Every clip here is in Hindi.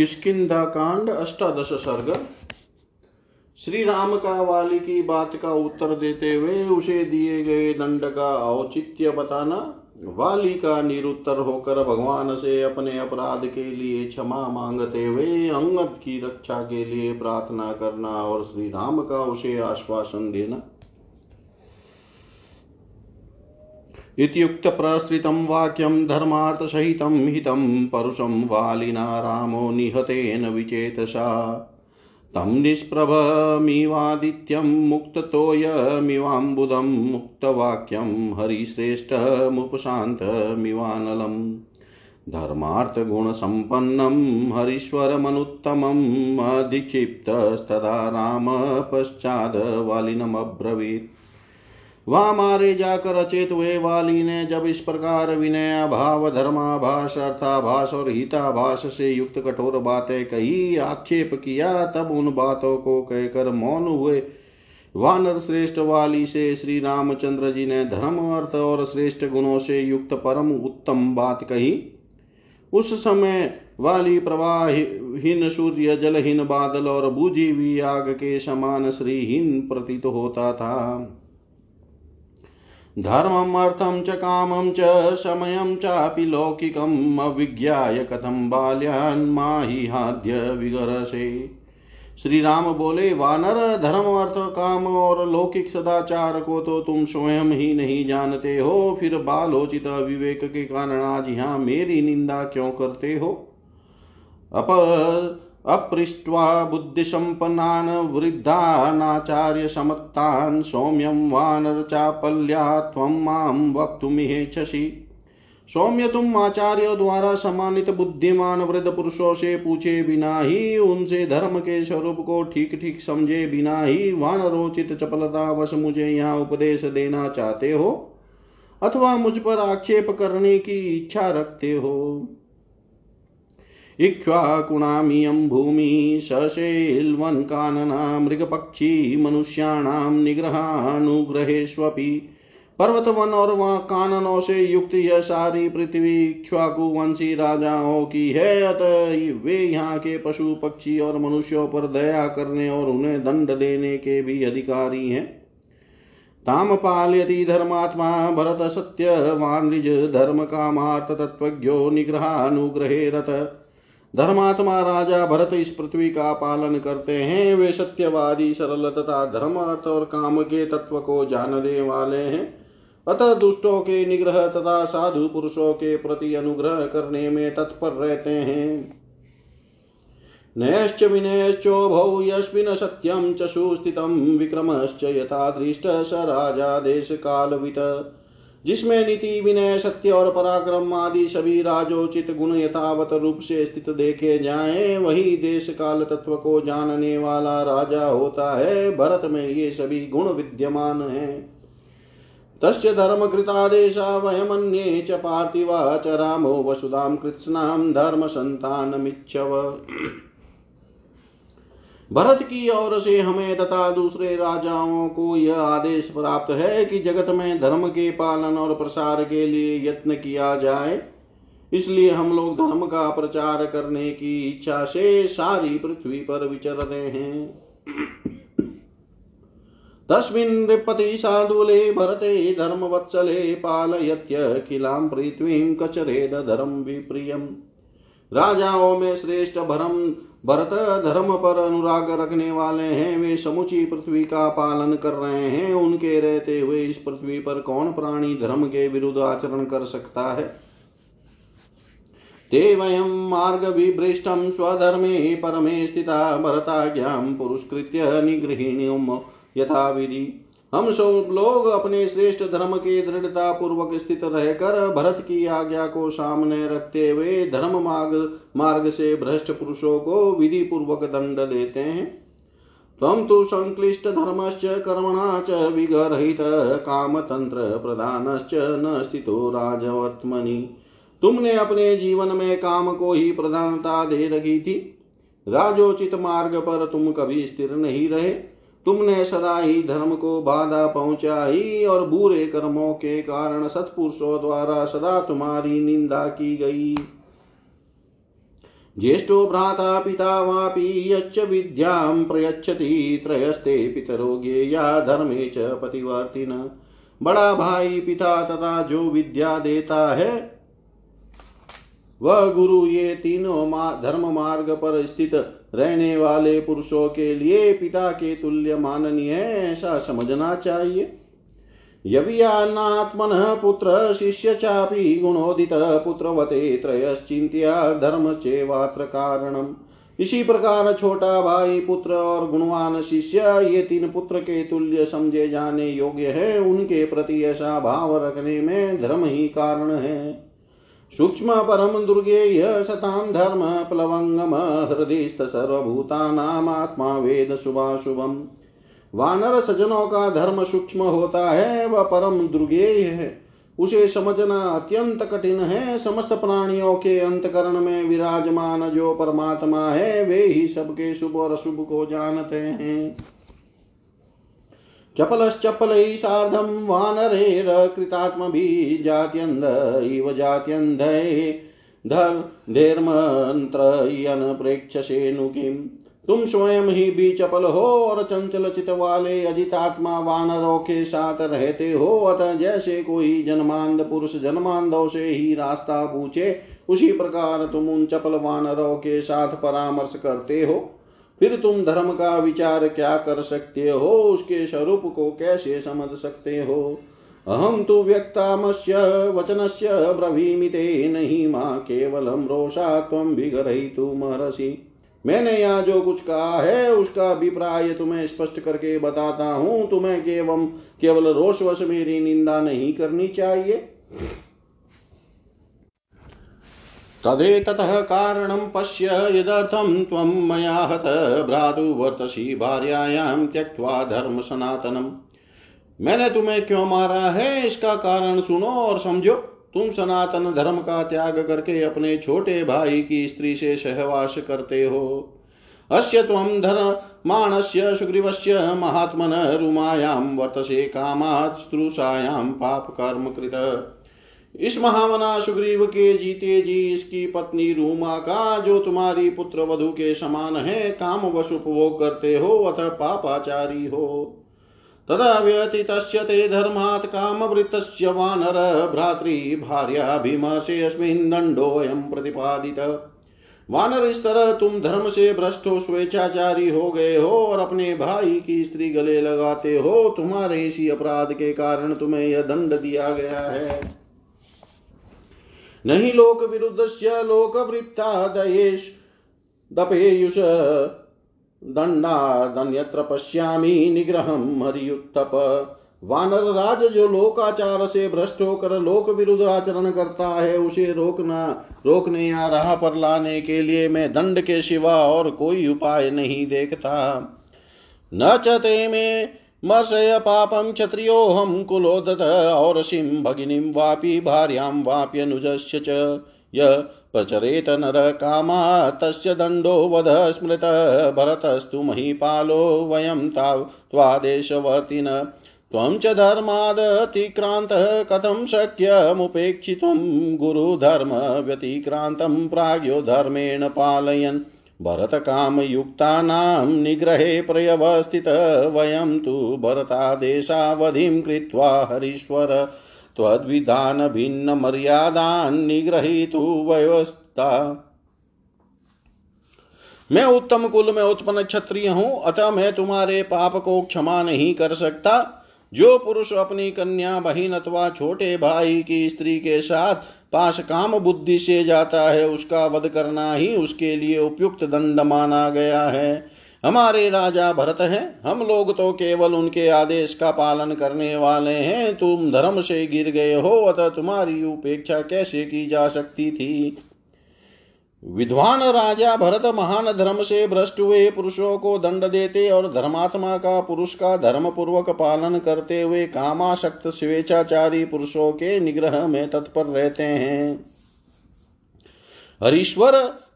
किसकिदा कांड, अष्टादश सर्ग। श्री राम का वाली की बात का उत्तर देते हुए उसे दिए गए दंड का औचित्य बताना, वाली का निरुत्तर होकर भगवान से अपने अपराध के लिए क्षमा मांगते हुए अंगद की रक्षा के लिए प्रार्थना करना और श्री राम का उसे आश्वासन देना। इत्युक्तप्रसृतं वाक्यं धर्मार्थसहितं हितं परुषं वालिना रामो निहतेन विचेतसा। तं निष्प्रभमिवादित्यं मुक्ततोयमिवाम्बुदं मुक्तवाक्यं हरिश्रेष्ठमुपशान्तमिवानलम्। धर्मार्थगुणसम्पन्नं हरीश्वरमनुत्तमम् अधिक्षिप्तस्तदा राम पश्चाद् वहाँ मारे जाकर अचेत हुए वाली ने जब इस प्रकार विनय भाव धर्माभास, अर्थाभास और हिताभास से युक्त कठोर बातें कही, आक्षेप किया, तब उन बातों को कहकर मौन हुए। वानर श्रेष्ठ वाली से श्री रामचंद्र जी ने धर्म, अर्थ और श्रेष्ठ गुणों से युक्त परम उत्तम बात कही। उस समय वाली प्रवाहहीन, सूर्य जलहीन बादल और हुई आग के समान श्रीहीन प्रतीत होता था। धर्मम् अर्थं च कामं च समयं चापि लौकिकम् अविज्ञाय कथं बाल्यान्माहिहाद्य विगरसे। श्री राम बोले, वानर, धर्म, अर्थ, काम और लौकिक सदाचार को तो तुम स्वयं ही नहीं जानते हो। फिर बालोचित विवेक के कारण आज यहाँ मेरी निंदा क्यों करते हो? अप अपृष्ट्वा बुद्धिसम्पन्नान् वृद्धानाचार्यसमत्तान् सौम्यं वानरचापल्या त्वं माँ वक्तुमिहेच्छसि सौम्य तुम आचार्यों द्वारा सम्मानित बुद्धिमान वृद्ध पुरुषों से पूछे बिना ही उनसे धर्म के स्वरूप को ठीक ठीक समझे बिना ही वानरोचित चपलता वश मुझे यहाँ उपदेश देना चाहते हो अथवा मुझ पर आक्षेप करने की इच्छा रखते हो। इक्ष्वाकुणामियं भूमि सशेल्वन्कानना मृगपक्षी मनुष्याणां निग्रहानुग्रहेष्वपि। पर्वत वन और वहाँ काननों से युक्त यह सारी पृथ्वी इक्ष्वाकु वंशी राजाओं की है। अतः वे यहाँ के पशु, पक्षी और मनुष्यों पर दया करने और उन्हें दंड देने के भी अधिकारी हैं। ताम पाल पालयति धर्मात्मा, भरत सत्यवान धर्म का कामार्थ तत्वज्ञो निग्रहानुग्रहे रथ धर्मात्मा राजा भरत इस पृथ्वी का पालन करते हैं। वे सत्यवादी, सरल तथा धर्म अर्थ और काम के तत्व को जानने वाले हैं। अतः दुष्टों के निग्रह तथा साधु पुरुषों के प्रति अनुग्रह करने में तत्पर रहते हैं। नयश्च विनयश्चोभौ यस्मिन् सत्यं च सुस्थितं। विक्रमश्च यथा दृष्ट स राजा देशकालवित जिसमें नीति विनय सत्य और पराक्रम आदि सभी राजोचित गुण यथावत रूप से स्थित देखे जाएँ, वही देश काल तत्व को जानने वाला राजा होता है। भरत में ये सभी गुण विद्यमान है। तस्य धर्मकृतादेशा वयमन्ये च पार्थिवा च रामो वसुधां कृत्स्नां धर्मसन्तानमिच्छव भरत की ओर से हमें तथा दूसरे राजाओं को यह आदेश प्राप्त है कि जगत में धर्म के पालन और प्रसार के लिए यत्न किया जाए। इसलिए हम लोग धर्म का प्रचार करने की इच्छा से सारी पृथ्वी पर विचर रहे हैं। तस्मिन् नृपति साधुले भरते धर्मवत्सले पालयत्यखिलां पृथ्वीं कचरेद धर्म विप्रियम्। राजाओं में श्रेष्ठ भरम भरत धर्म पर अनुराग रखने वाले हैं। वे समुची पृथ्वी का पालन कर रहे हैं। उनके रहते हुए इस पृथ्वी पर कौन प्राणी धर्म के विरुद्ध आचरण कर सकता है? ते वयं मार्गविभ्रष्टं स्वधर्मे परमे स्थिता भरताज्ञां पुरस्कृत्य निगृहिणीं यथा विधि हम सब लोग अपने श्रेष्ठ धर्म के दृढ़ता पूर्वक स्थित रहकर भरत की आज्ञा को सामने रखते हुए धर्म मार्ग मार्ग से भ्रष्ट पुरुषों को विधि पूर्वक दंड देते हैं। त्वं तु संक्लिष्ट धर्मश्च, कर्मणा च, विगरहित कामतंत्र प्रधानश्च, न स्थितो राजवर्त्मनि तुमने अपने जीवन में काम को ही प्रधानता दे रखी थी। राजोचित मार्ग पर तुम कभी स्थिर नहीं रहे। तुमने सदा ही धर्म को बाधा पहुंचाई और बुरे कर्मों के कारण सत्पुरुषों द्वारा सदा तुम्हारी निंदा की गई। ज्येष्ठो भ्राता पिता वापि यश्च विद्यां प्रयच्छति, त्रयस्ते पितरो ज्ञेया धर्मे च पतिवर्तिन। बड़ा भाई पिता तथा जो विद्या देता है, वह गुरु ये तीनों धर्म मार्ग पर स्थित रहने वाले पुरुषों के लिए पिता के तुल्य माननीय ऐसा समझना चाहिए। यवियात्मन पुत्र शिष्य चापि गुणोदित पुत्रवते त्रयश्चिंत्या धर्म चेवात्र कारणम। इसी प्रकार छोटा भाई पुत्र और गुणवान शिष्य, ये तीन पुत्र के तुल्य समझे जाने योग्य है। उनके प्रति ऐसा भाव रखने में धर्म ही कारण है। सूक्ष्म परम दुर्गेय सताम धर्म प्लवंगम हृदय सर्वभूतानाम आत्मा वेद शुभाशुभम। वानर सजनों का धर्म सूक्ष्म होता है, वह परम दुर्गेय है। उसे समझना अत्यंत कठिन है, समस्त प्राणियों के अंतकरण में विराजमान जो परमात्मा है, वे ही सबके शुभ और अशुभ को जानते हैं। चपलश्चपल सार्धम वानरेर कृतात्म भी जात्यंध इव जात्यंध धर धैर्मंत्र प्रेक्षसे नुकिम तुम स्वयं ही भी चपल हो और चंचल चित वाले अजितात्मा वानरों के साथ रहते हो। अतः जैसे कोई जन्मांध पुरुष जन्मांधों से ही रास्ता पूछे, उसी प्रकार तुम उन चपल वानरों के साथ परामर्श करते हो। फिर तुम धर्म का विचार क्या कर सकते हो? उसके स्वरूप को कैसे समझ सकते हो? अहम तो व्यक्तामस्य, वचनस्य ब्रवीमिते नहीं माँ केवलम रोषा तम विगरहितु महर्षि। मैंने यहाँ जो कुछ कहा है, उसका अभिप्राय तुम्हें स्पष्ट करके बताता हूँ। तुम्हें केवल केवल रोषवश मेरी निंदा नहीं करनी चाहिए। तदेततः कारणं पश्य यदर्थं त्वं मया हत भ्रातुवर्तसी भार्यायां त्यक्त्वा धर्म सनातनम मैंने तुम्हें क्यों मारा है? इसका कारण सुनो और समझो। तुम सनातन धर्म का त्याग करके अपने छोटे भाई की स्त्री से सहवास करते हो। अस्य त्वं धर्माणस्य सुग्रीवस्य महात्मन रुमायां वर्तसे कामात् पाप कर्म कृत। इस महावना सुग्रीव के जीते जी इसकी पत्नी रूमा का, जो तुम्हारी पुत्र वधु के समान है, काम वश उपभोग करते हो, अतः पापाचारी हो। तदा व्यतीतस्य ते धर्मात् कामवृत्तस्य वानर भ्रातृभार्याभिमसेऽस्मिन् दण्डोऽयं प्रतिपादित। वानर, इस तरह तुम धर्म से भ्रष्ट हो, स्वेच्छाचारी हो गए हो, और अपने भाई की स्त्री गले लगाते हो, तुम्हारे इसी अपराध के कारण तुम्हें यह दंड दिया गया है। नहीं लोक विरुद्ध लोक वृत्ता दयेश दपेयुष दंडादन्यत्र पश्यामी निग्रहम हरियुत्तप। वानर राज जो लोकाचार से भ्रष्ट होकर लोक विरुद्ध आचरण करता है, उसे रोकना, रोकने या राह पर लाने के लिए मैं दंड के सिवा और कोई उपाय नहीं देखता। न चते में मर्शय पापम क्षत्रियोहम कुलोदत और सिंह भगिनीं वापि भार्यां वाप्यनुजस्य च। य प्रचरेत नर कामा तस्य दण्डो वध स्मृत भरतस्तु महीपालो वयं ताव त्वादेशवर्तिन त्वं च धर्मादतिक्रान्तः कथं शक्यमुपेक्षितुं गुरुधर्मव्यतिक्रान्तं प्राज्ञो धर्मेण पालयन्। भरतकामयुक्तानां निग्रहे प्रयवस्थित वयं तु भरतादेशावधिं कृत्वा हरीश्वर त्वद्विधान भिन्न मर्यादान निग्रहीतु व्यवस्था। मैं उत्तम कुल में उत्पन्न क्षत्रिय हूँ, अतः मैं तुम्हारे पाप को क्षमा नहीं कर सकता। जो पुरुष अपनी कन्या, बहिन अथवा छोटे भाई की स्त्री के साथ पास काम बुद्धि से जाता है, उसका वध करना ही उसके लिए उपयुक्त दंड माना गया है। हमारे राजा भरत हैं, हम लोग तो केवल उनके आदेश का पालन करने वाले हैं। तुम धर्म से गिर गए हो, अतः तुम्हारी उपेक्षा कैसे की जा सकती थी? विद्वान राजा भरत महान धर्म से भ्रष्ट हुए पुरुषों को दंड देते और धर्मात्मा का पुरुष का धर्म पूर्वक पालन करते हुए कामाशक्त स्वेच्छाचारी पुरुषों के निग्रह में तत्पर रहते हैं। हरीश्वर,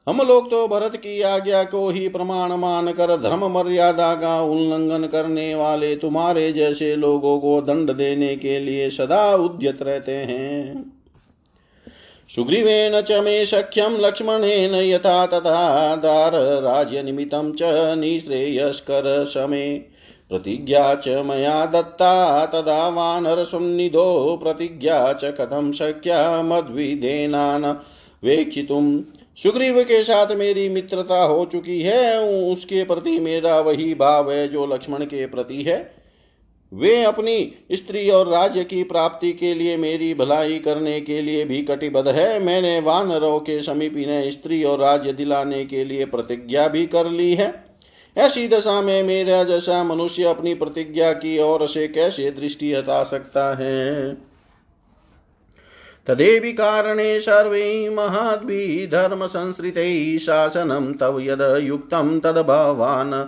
हम लोग तो भरत की आज्ञा को ही प्रमाण मान कर धर्म मर्यादा का उल्लंघन करने वाले तुम्हारे जैसे लोगों को दंड देने के लिए सदा उद्यत रहते हैं। सुग्रीवेण च मे सख्यं लक्ष्मणेन यथा तथा दारराज्यनिमित्तं च निःश्रेयस्करशमे प्रतिज्ञा च मया दत्ता, तदा वानरसुन्निधो। प्रतिज्ञा च कथं शक्या मद्विदेनान वेक्षितुम्। सुग्रीव के साथ मेरी मित्रता हो चुकी है, उसके प्रति मेरा वही भाव है जो लक्ष्मण के प्रति है। वे अपनी स्त्री और राज्य की प्राप्ति के लिए मेरी भलाई करने के लिए भी कटिबद्ध है। मैंने वानरों के समीप इन्हें स्त्री और राज्य दिलाने के लिए प्रतिज्ञा भी कर ली है। ऐसी दशा में मेरा जैसा मनुष्य अपनी प्रतिज्ञा की ओर से कैसे दृष्टि हटा सकता है? तदेवि कारणे सर्वे महद्भिः धर्मसंसृतैः शासनं तव यद युक्तं तद भवान्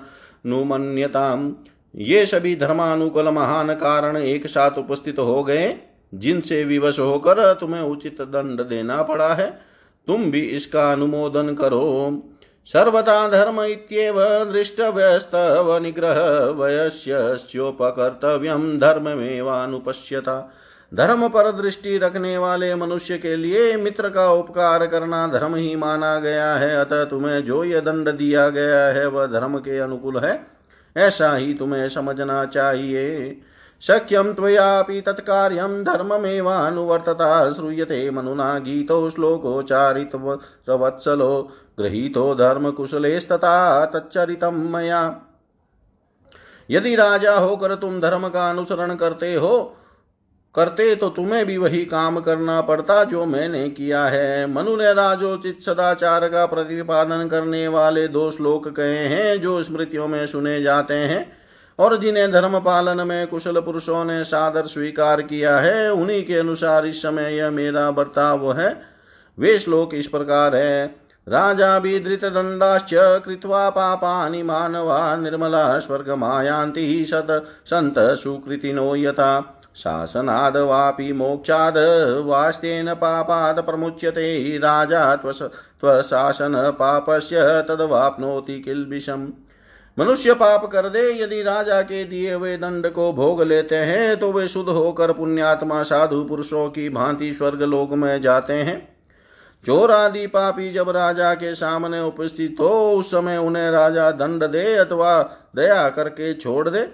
नुमन्यताम्। ये सभी धर्मानुकूल महान कारण एक साथ उपस्थित हो गए, जिनसे विवश होकर तुम्हें उचित दंड देना पड़ा है। तुम भी इसका अनुमोदन करो। सर्वथा धर्म इत्येव दृष्टव्यस्तव निग्रह वयस्योपकर्तव्यम धर्ममेवानुपश्यता। धर्म पर दृष्टि रखने वाले मनुष्य के लिए मित्र का उपकार करना धर्म ही माना गया है, अतः तुम्हें जो यह दंड दिया गया है, वह धर्म के अनुकूल है। ऐसा ही तुम्हें समझना चाहिए। शक्यं त्वयापि तत्कार्यं धर्ममेवानुवर्तता श्रूयते मनुना गीतो श्लोकोच्चारितवत्सलो गृहीतो धर्मकुशलेस्तथा तच्चरितं मया। यदि राजा होकर तुम धर्म का अनुसरण करते हो करते तो तुम्हें भी वही काम करना पड़ता जो मैंने किया है। मनु ने राजोचित सदाचार का प्रतिपादन करने वाले दो श्लोक कहे हैं, जो स्मृतियों में सुने जाते हैं। और जिन्हें धर्म पालन में कुशल पुरुषों ने सादर स्वीकार किया है, उन्हीं के अनुसार इस समय यह मेरा बर्ताव है। वे श्लोक इस प्रकार है। राजा भी दंडाश्च कृत्वा पापानि मानवा निर्मला स्वर्ग स्वर्गमायान्ति सत सन्त सुकृतिनो यथा। शासनाद वापि मोक्षाद वास्तेन पापाद प्रमुच्यते। राजा त्वशासन पापस्य तदवाप्नोति किल्बिषम्। मनुष्य पाप कर दे, यदि राजा के दिए हुए दंड को भोग लेते हैं तो वे शुद्ध होकर पुण्यात्मा साधु पुरुषों की भांति स्वर्ग लोक में जाते हैं। चोर आदि पापी जब राजा के सामने उपस्थित हो, उस समय उन्हें राजा दंड दे अथवा दया करके छोड़ दे।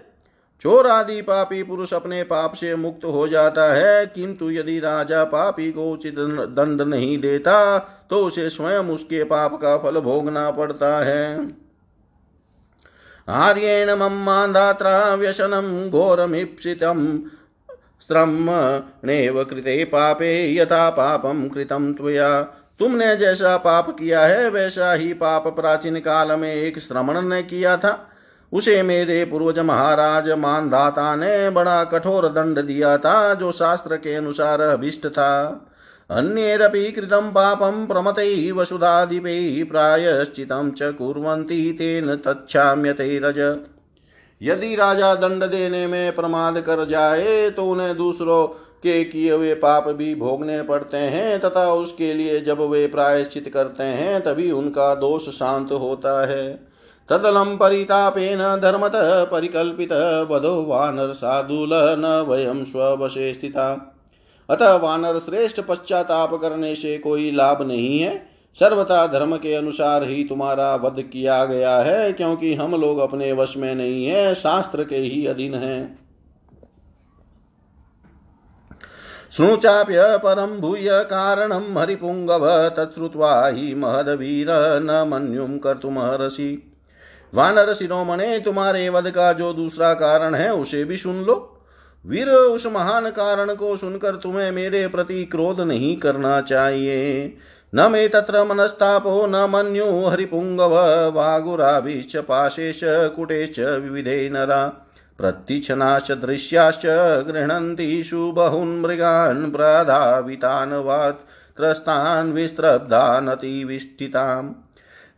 चोर आदि पापी पुरुष अपने पाप से मुक्त हो जाता है, किंतु यदि राजा पापी को उचित दंड नहीं देता तो उसे स्वयं उसके पाप का फल भोगना पड़ता है। आर्येण मम्मान्धात्रा व्यसनं घोरमीप्सितं स्त्रम्णेव कृते पापे यथा पापम कृतम त्वया। तुमने जैसा पाप किया है, वैसा ही पाप प्राचीन काल में एक श्रमण ने किया था। उसे मेरे पूर्वज महाराज मानदाता ने बड़ा कठोर दंड दिया था, जो शास्त्र के अनुसार अभिष्ट था। अन्येरपि कृतं पापं प्रमतैः वसुधाधिपैः प्रायश्चितं च तेन तच्छाम्यते रज। यदि राजा दंड देने में प्रमाद कर जाए तो उन्हें दूसरों के किए हुए पाप भी भोगने पड़ते हैं, तथा उसके लिए जब वे प्रायश्चित करते हैं, तभी उनका दोष शांत होता है। तदलं परितापेन धर्मतः परिकल्पित वधो वानर साधुल न वयम स्वशे स्थिता। अतः वानर श्रेष्ठ पश्चाताप करने से कोई लाभ नहीं है। सर्वथा धर्म के अनुसार ही तुम्हारा वध किया गया है, क्योंकि हम लोग अपने वश में नहीं है, शास्त्र के ही अधीन है। शृणुचाप्य परम भूय कारणं हरिपुङ्गव तत्श्रुत्वा हि महदवीर न मन्युं कर्तुमर्हसि। वानर शिरोमणे, तुम्हारे वध का जो दूसरा कारण है, उसे भी सुन लो। वीर उस महान कारण को सुनकर तुम्हें मेरे प्रति क्रोध नहीं करना चाहिए। न मे तत्र मनस्तापो, न मन्यु हरिपुङ्गव वागुराभिश्च, पाशेश, कुटेश्च, विविधे नरा। प्रतीक्षणाश्च दृश्याश्च, गृह्णन्ति शुबहुन् मृगान् प्रधावितान् वा त्रस्तान्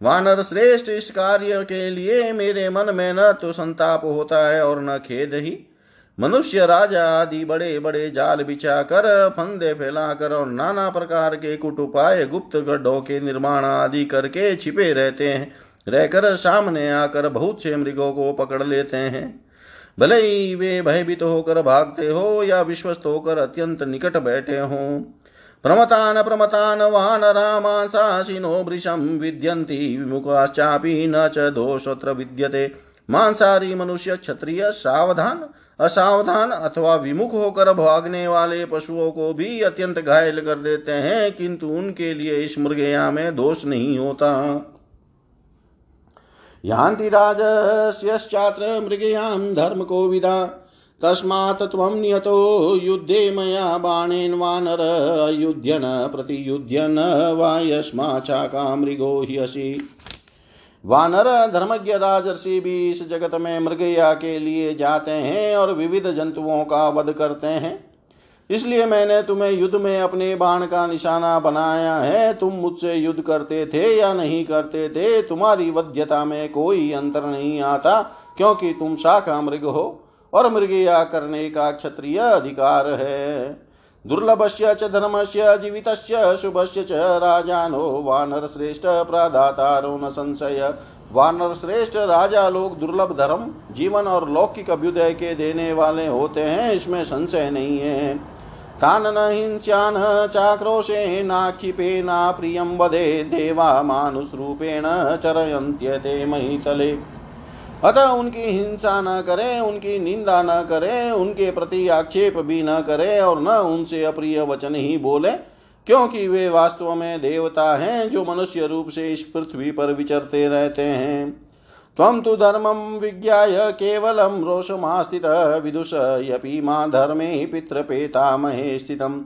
वानर श्रेष्ठ इस कार्य के लिए मेरे मन में न तो संताप होता है और न खेद ही। मनुष्य राजा आदि बड़े बड़े जाल बिछा कर फंदे फैलाकर और नाना प्रकार के कुटुपाय गुप्त गड्ढों के निर्माण आदि करके छिपे रहते हैं। रहकर सामने आकर बहुत से मृगों को पकड़ लेते हैं। भले ही वे भयभीत होकर भागते हो या विश्वस्त होकर अत्यंत निकट बैठे हों प्रमतान् प्रमतान् वानरामांसाशिनो वृषं विद्यन्ति, विमुखाश्चापि न च दोषोऽत्र विद्यते। मांसारी मनुष्य क्षत्रिय, सावधान, असावधान अथवा विमुख होकर भागने वाले पशुओं को भी अत्यंत घायल कर देते हैं, किंतु उनके लिए इस मृगया में दोष नहीं होता। यान्ति राजस्यश्चात्र मृगयां धर्म को विदा। तस्मात् त्वं नियतो युद्धे मया बाणेन वानर युध्यन प्रतियुध्यन वा मृगो ह्यसि वानर, धर्मज्ञ, राजर्षि भी इस जगत में मृगया के लिए जाते हैं और विविध जंतुओं का वध करते हैं। इसलिए मैंने तुम्हें युद्ध में अपने बाण का निशाना बनाया है। तुम मुझसे युद्ध करते थे या नहीं करते थे, तुम्हारी वध्यता में कोई अंतर नहीं आता, क्योंकि तुम शाखा मृग हो। और मृगया करने का क्षत्रिय अधिकार है। दुर्लभस्य च धर्मस्य, जीवितस्य, शुभस्य च राजानो, वानर श्रेष्ठ प्रादातारो न संशय। वानर श्रेष्ठ राजा लोग दुर्लभ धर्म, जीवन और लौकिक अभ्युदय के देने वाले होते हैं, इसमें संशय नहीं है। तान न हिंस्यान, चाक्रोशे नाक्षिपे ना प्रियं वदे देवा मानुषरूपेण चरयन्त्यते महीतले अतः उनकी हिंसा न करें, उनकी निंदा न करें, उनके प्रति आक्षेप भी न करें और न उनसे अप्रिय वचन ही बोले, क्योंकि वे वास्तव में देवता हैं जो मनुष्य रूप से इस पृथ्वी पर विचरते रहते हैं। त्वं तु धर्मं विज्ञाय केवलं रोषमास्थितः विदुषयपि मा धर्मे पितृपेतामहे स्थितम्।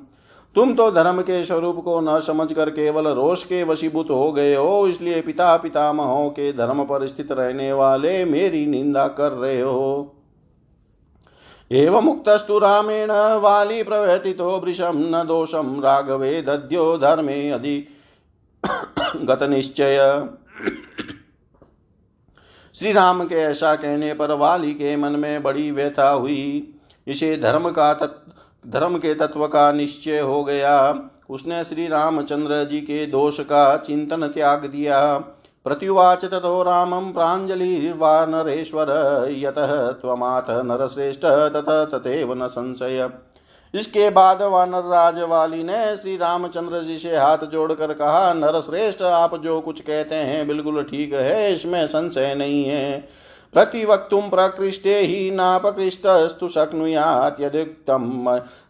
तुम तो धर्म के स्वरूप को न समझ कर केवल रोष के वशीभूत हो गए हो, इसलिए पिता पितामहों के धर्म पर स्थित रहने वाले मेरी निंदा कर रहे हो। एवं मुक्तस्तु रामेण वाली प्रवर्तितो वृषम न दोषम राघवे दद्यो धर्मे अधि गत निश्चय। श्री राम के ऐसा कहने पर वाली के मन में बड़ी व्यथा हुई। इसे धर्म का तत्व धर्म के तत्व का निश्चय हो गया। उसने श्री रामचंद्र जी के दोष का चिंतन त्याग दिया। प्रत्युवाच ततो रामं प्राञ्जलिर्वानरेश्वर यतः त्वमाथ नरश्रेष्ठ तत तथैव न संशय। इसके बाद वानर राज वाली ने श्री रामचंद्र जी से हाथ जोड़कर कहा, नरश्रेष्ठ, आप जो कुछ कहते हैं बिल्कुल ठीक है, इसमें संशय नहीं है। प्रतिवक्तुं प्रकृष्टे हि नापकृष्टस्तु शक्नुयात् यदुक्तं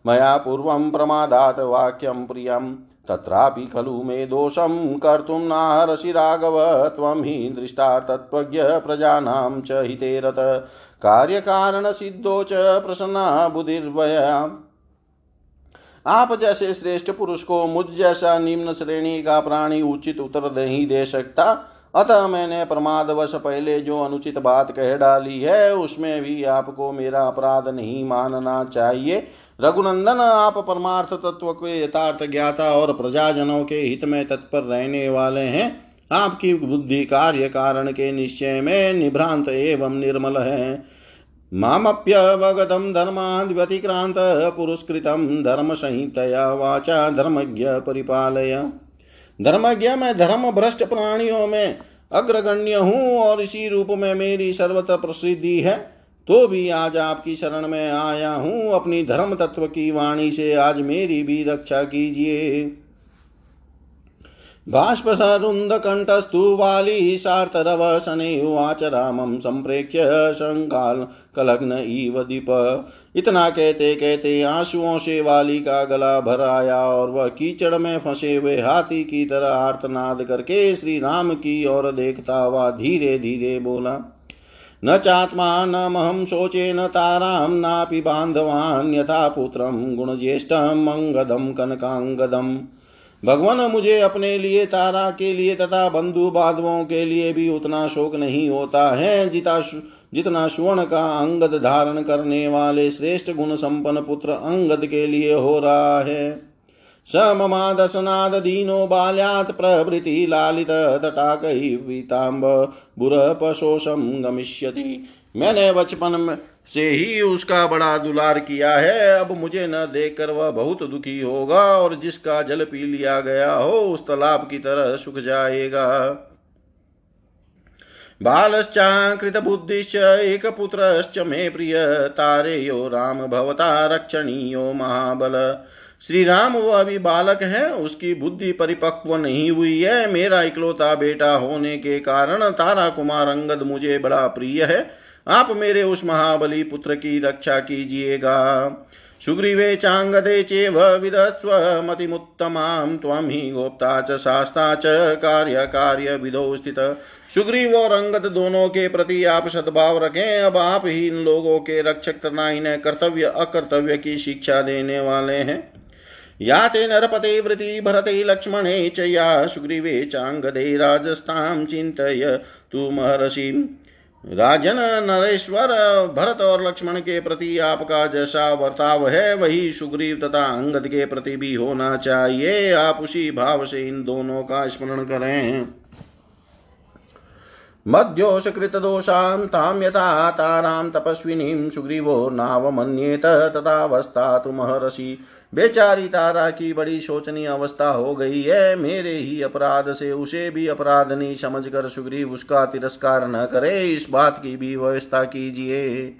मया पूर्वं प्रमादात् वाक्यं प्रियं। तत्रापि खलु मे दोषं कर्तुं नाहरसि राघव, त्वं हि दृष्टार्थत्वज्ञ प्रजानां च हिते रत। कार्यकारणसिद्धो च प्रसन्ना बुधिर्वया आप जैसे श्रेष्ठ पुरुष को मुझ जैसा निम्न श्रेणी का प्राणी उचित उत्तर नहीं दे सकता अतः मैंने प्रमादवश पहले जो अनुचित बात कह डाली है, उसमें भी आपको मेरा अपराध नहीं मानना चाहिए। रघुनंदन, आप परमार्थ तत्व के यथार्थ ज्ञाता और प्रजाजनों के हित में तत्पर रहने वाले हैं। आपकी बुद्धि कार्य कारण के निश्चय में निभ्रांत एवं निर्मल है। मामप्यवगतं धर्माद्व्यतिक्रान्त पुरस्कृतं धर्मसंहितया वाचा धर्मज्ञ परिपालय। धर्मज्ञ मैं धर्म भ्रष्ट प्राणियों में अग्रगण्य हूँ और इसी रूप में मेरी सर्वत्र प्रसिद्धि है। तो भी आज आपकी शरण में आया हूँ। अपनी धर्म तत्व की वाणी से आज मेरी भी रक्षा कीजिए। बाष्पसरुन्दकण्ठस्तु वाली सार्तरवसने उवाच रामं सम्प्रेक्ष्य शङ्काल कलग्न इव दीप। इतना कहते कहते आंसुओं से वाली का गला भर आया और वह कीचड़ में फंसे हुए हाथी की तरह आर्तनाद करके श्री राम की ओर देखता हुआ धीरे धीरे बोला, न चात्मा, न महं शोचे, न तारां नापि बान्धवान् यथा पुत्रं गुणज्येष्ठम् अङ्गदं कनकाङ्गदम्। भगवान मुझे अपने लिए, तारा के लिए तथा बंधु बांधवों के लिए भी उतना शोक नहीं होता है। जिता जितना सुवर्ण का अंगद धारण करने वाले श्रेष्ठ गुण संपन्न पुत्र अंगद के लिए हो रहा है। स ममादसनाद दीनो बाल्यात् प्रभृति लालित तटाकैवीताम्ब बुरपशोषं गमिष्यति। मैंने बचपन में से ही उसका बड़ा दुलार किया है। अब मुझे न देखकर वह बहुत दुखी होगा और जिसका जल पी लिया गया हो, उस तालाब की तरह सुख जाएगा। बालश्चाकृत बालश्चाकृतबुद्धिश्च एकपुत्रश्च मे प्रिय, तारेयो राम भवता रक्षणीयो महाबल। श्री राम वो अभी बालक है, उसकी बुद्धि परिपक्व नहीं हुई है। मेरा इकलौता बेटा होने के कारण तारा कुमार अंगद मुझे बड़ा प्रिय है। आप मेरे उस महाबली पुत्र की रक्षा कीजिएगा। सुग्रीवे चाङ्गदे चेव विदस्व, मतिमुत्तमां त्वं हि गोप्ता च, शास्ता च कार्य कार्य विधो स्थित। सुग्रीव और अंगद दोनों के प्रति आप सद्भाव रखें। अब आप ही इन लोगों के रक्षक तथा इन्हें कर्तव्य, अकर्तव्य की शिक्षा देने वाले हैं। या ते नरपते वृति भरते लक्ष्मणे च या सुग्रीवे चाङ्गदे राजस्तां चिन्तय। तु महर्षिम् राजन, नरेश्वर, भरत और लक्ष्मण के प्रति आपका जैसा वर्ताव है, वही सुग्रीव तथा अंगद के प्रति भी होना चाहिए। आप उसी भाव से इन दोनों का स्मरण करें। मध्योषकृतदोषां तां यथा तारां तपस्विनीं सुग्रीवो नावमन्येत तथावस्थातु महर्षि बेचारी तारा की बड़ी शोचनीय अवस्था हो गई है। मेरे ही अपराध से उसे भी अपराध नहीं समझकर सुग्रीव उसका तिरस्कार न करे। इस बात की भी व्यवस्था कीजिए।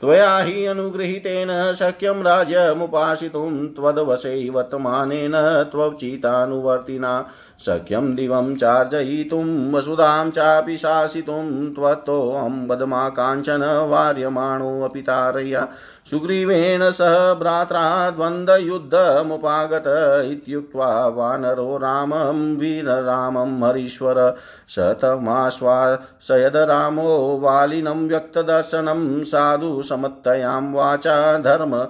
त्वया हि अनुगृहीतेन शक्यं राज्यमुपासितुं त्वद्वशै वर्तमानेन त्वचितानुवर्तिना शक्यं दिवं चार्जयितुं चापि शासितुं त्वत्तोऽहं वदमा काञ्चन वार्यमाणोऽपि तारया। सुग्रीवेण सह भ्रात्रा द्वन्द्वयुद्धमुपागत इत्युक्त्वा वानरो रामं, वीररामं, हरीश्वर शतमाश्वासयद रामो वालिनं व्यक्तदर्शनं साधु समत्तयां वाचा धर्म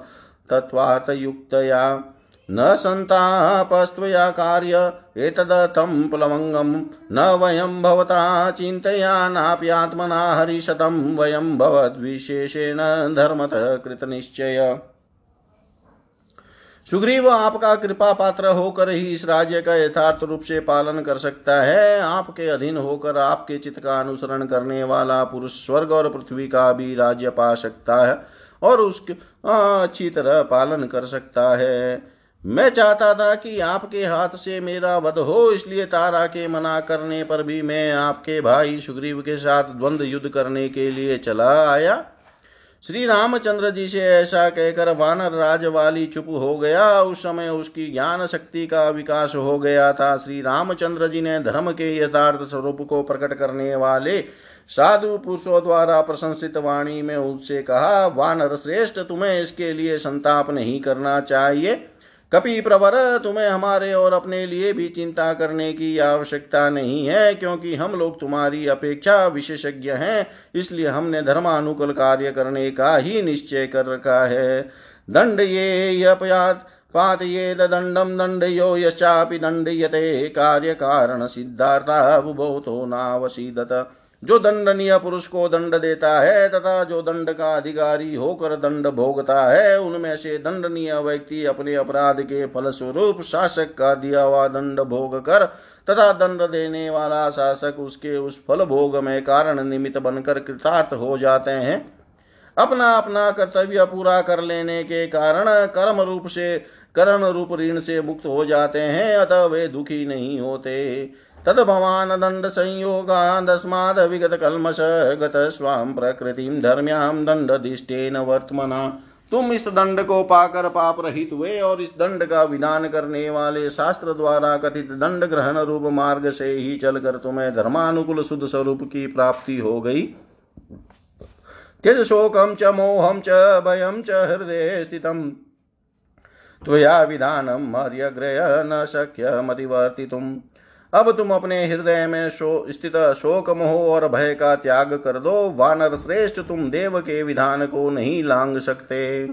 तत्त्वार्थयुक्तया न सन्तापस्त्वया कार्य एतदर्थं प्लवङ्गं न वयं भवता चिन्तयानाप्यात्मना हरिशतं, वयं भवद्विशेषेण धर्मतः कृतनिश्चय। सुग्रीव आपका कृपा पात्र होकर ही इस राज्य का यथार्थ रूप से पालन कर सकता है। आपके अधीन होकर आपके चित्त का अनुसरण करने वाला पुरुष स्वर्ग और पृथ्वी का भी राज्य पा सकता है और उसके अच्छी तरह पालन कर सकता है। मैं चाहता था कि आपके हाथ से मेरा वध हो, इसलिए तारा के मना करने पर भी मैं आपके भाई सुग्रीव के साथ द्वंद्व युद्ध करने के लिए चला आया। श्री रामचंद्र जी से ऐसा कहकर वानर राज वाली चुप हो गया। उस समय उसकी ज्ञान शक्ति का विकास हो गया था। श्री रामचंद्र जी ने धर्म के यथार्थ स्वरूप को प्रकट करने वाले साधु पुरुषों द्वारा प्रशंसित वाणी में उससे कहा, वानर श्रेष्ठ, तुम्हें इसके लिए संताप नहीं करना चाहिए। कपि प्रवर तुम्हें हमारे और अपने लिए भी चिंता करने की आवश्यकता नहीं है, क्योंकि हम लोग तुम्हारी अपेक्षा विशेषज्ञ हैं, इसलिए हमने धर्मानुकूल कार्य करने का ही निश्चय कर रखा है। दंड ये अपयात पातये दंडम दंड यो यश्चापि कार्य कारण सिद्धार्था बुभौतो नावसीदत। जो दंडनीय पुरुष को दंड देता है तथा जो दंड का अधिकारी होकर दंड भोगता है, उनमें से दंडनीय व्यक्ति अपने अपराध के फलस्वरूप शासक का दिया हुआ दंड भोग कर तथा दंड देने वाला शासक उसके उस फल भोग में कारण निमित्त बनकर कृतार्थ हो जाते हैं। अपना अपना कर्तव्य पूरा कर लेने के कारण कर्म रूप से, करण रूप ऋण से मुक्त हो जाते हैं, अतः वे दुखी नहीं होते। तद भवान दंड संयोगादस्माद विगत कलमश गत स्वाम प्रकृतिम धर्म्याम दंडिष्टेन वर्तमना। तुम इस दंड को पाकर पाप रहित हुए और इस दंड का विधान करने वाले शास्त्र द्वारा कथित दंड ग्रहण रूप मार्ग से ही चलकर तुम्हें धर्मानुकूल शुद्ध स्वरूप की प्राप्ति हो गई। त्यज शोकम च मोहम च भयम च, हृदय स्थितम त्वया विधानम मर्यग्रय न शक्य मतिवर्तितुम अब तुम अपने हृदय में शो, स्थित शोक मोह और भय का त्याग कर दो। वानर श्रेष्ठ तुम देव के विधान को नहीं लांग सकते।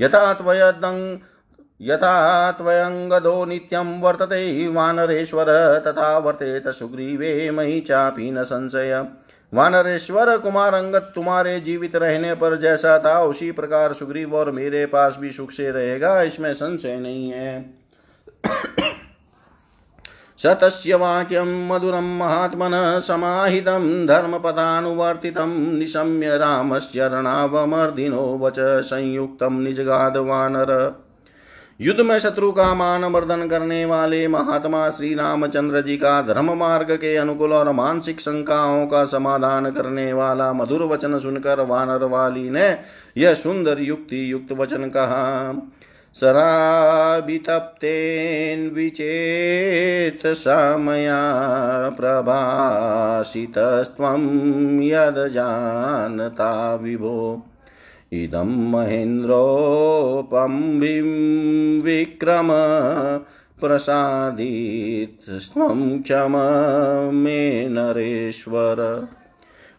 यथा त्वयदंग यथा त्वयंगदो नित्यं वर्तते वानरेश्वर, तथा वर्तेत सुग्रीवे मही चापी न संशय। वानरेश्वर कुमार अंगत तुम्हारे जीवित रहने पर जैसा था, उसी प्रकार सुग्रीव और मेरे पास भी सुख से रहेगा, इसमें संशय नहीं है। स तस्य वाक्यं मधुरं महात्मनः समाहितं धर्मपदानुवर्तितं निशम्य रामस्य रणावमर्दिनो वच संयुक्तं निजगादवानर युद्ध में शत्रु का मान मर्दन करने वाले महात्मा श्री रामचंद्र जी का धर्म मार्ग के अनुकूल और मानसिक शंकाओं का समाधान करने वाला मधुर वचन सुनकर वानर वाली ने यह सुंदर युक्ति युक्त वचन कहा। शराभितप्तेन्विचेतसा मया प्रभासितस्त्वं यदजानता विभो। इदं महेन्द्रोपं विक्रम प्रसादित्स्त्वं क्षम मे नरेश्वर।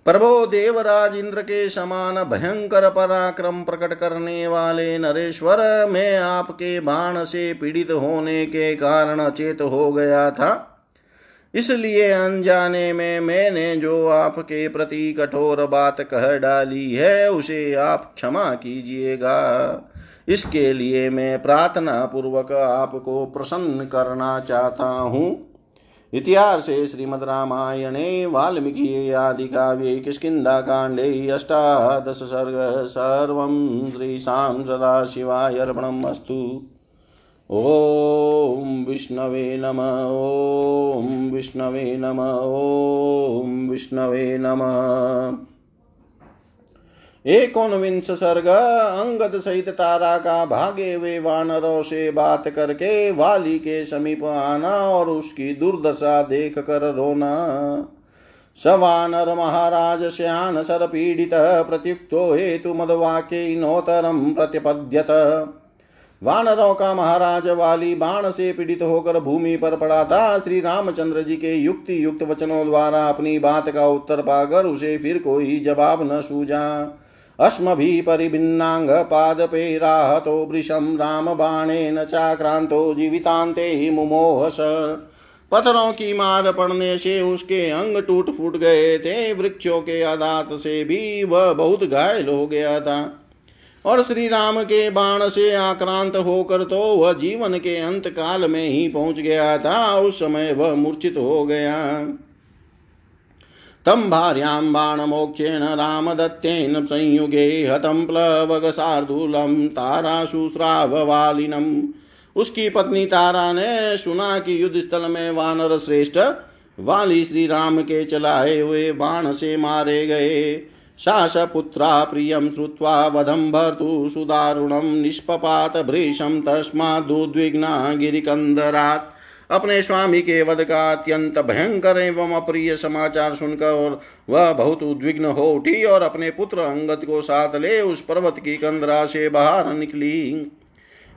प्रभो देवराज इंद्र के समान भयंकर पराक्रम प्रकट करने वाले नरेश्वर, मैं आपके बाण से पीड़ित होने के कारण अचेत हो गया था। इसलिए अनजाने में मैंने जो आपके प्रति कठोर बात कह डाली है, उसे आप क्षमा कीजिएगा। इसके लिए मैं प्रार्थना पूर्वक आपको प्रसन्न करना चाहता हूँ। इतिहासे श्रीमद्रामायणे वाल्मीकियादिकाव्ये किष्किन्धाकाण्डे अष्टादश सर्ग सर्वं श्रीशां सदाशिवाय अर्पणम् अस्तु। ॐ विष्णवे नम, ॐ विष्णवे नम, ॐ विष्णवे नमः। एकोनविंश सर्ग अंगद सहित तारा का भागे वे वानरों से बात करके वाली के समीप आना और उसकी दुर्दशा देख कर रोना। सवानर महाराज, श्यान सर पीड़ित, प्रत्युक्तो हेतु मदवाक्य नोतरम प्रतिपद्यत। वानरों का महाराज वाली बाण से पीड़ित होकर भूमि पर पड़ा था। श्री रामचंद्र जी के युक्ति युक्त वचनों द्वारा अपनी बात का उत्तर पाकर उसे फिर कोई जवाब न सूझा। अस्मभिः परिभिन्नाङ्गपादपे राहतो वृषं रामबाणेन चाक्रांतो जीवितान्ते मुमोहस। पत्थरों की मार पड़ने से उसके अंग टूट फूट गए थे, वृक्षों के आदात से भी वह बहुत घायल हो गया था। और श्री राम के बाण से आक्रांत होकर तो वह जीवन के अंत काल में ही पहुँच गया था, उस समय वह मूर्छित हो गया। तं भार्यां बाणमोक्षेण रामदत्तेन संयुगे हतं प्लवगशार्दूलं ताराशुश्राववालिनम् उसकी पत्नी तारा ने सुना कि युद्ध स्थल में वानर श्रेष्ठ वाली श्री राम के चलाए हुए बाण से मारे गए। शासपुत्रा प्रियं श्रुत्वा वधं भर्तु सुदारुणं, निष्पपात भृशं तस्मादुद्विग्ना गिरिकन्दरात्। अपने स्वामी के वध का अत्यंत भयंकर एवं अप्रिय समाचार सुनकर वह बहुत उद्विग्न हो उठी और अपने पुत्र अंगद को साथ ले उस पर्वत की कंदरा से बाहर निकली।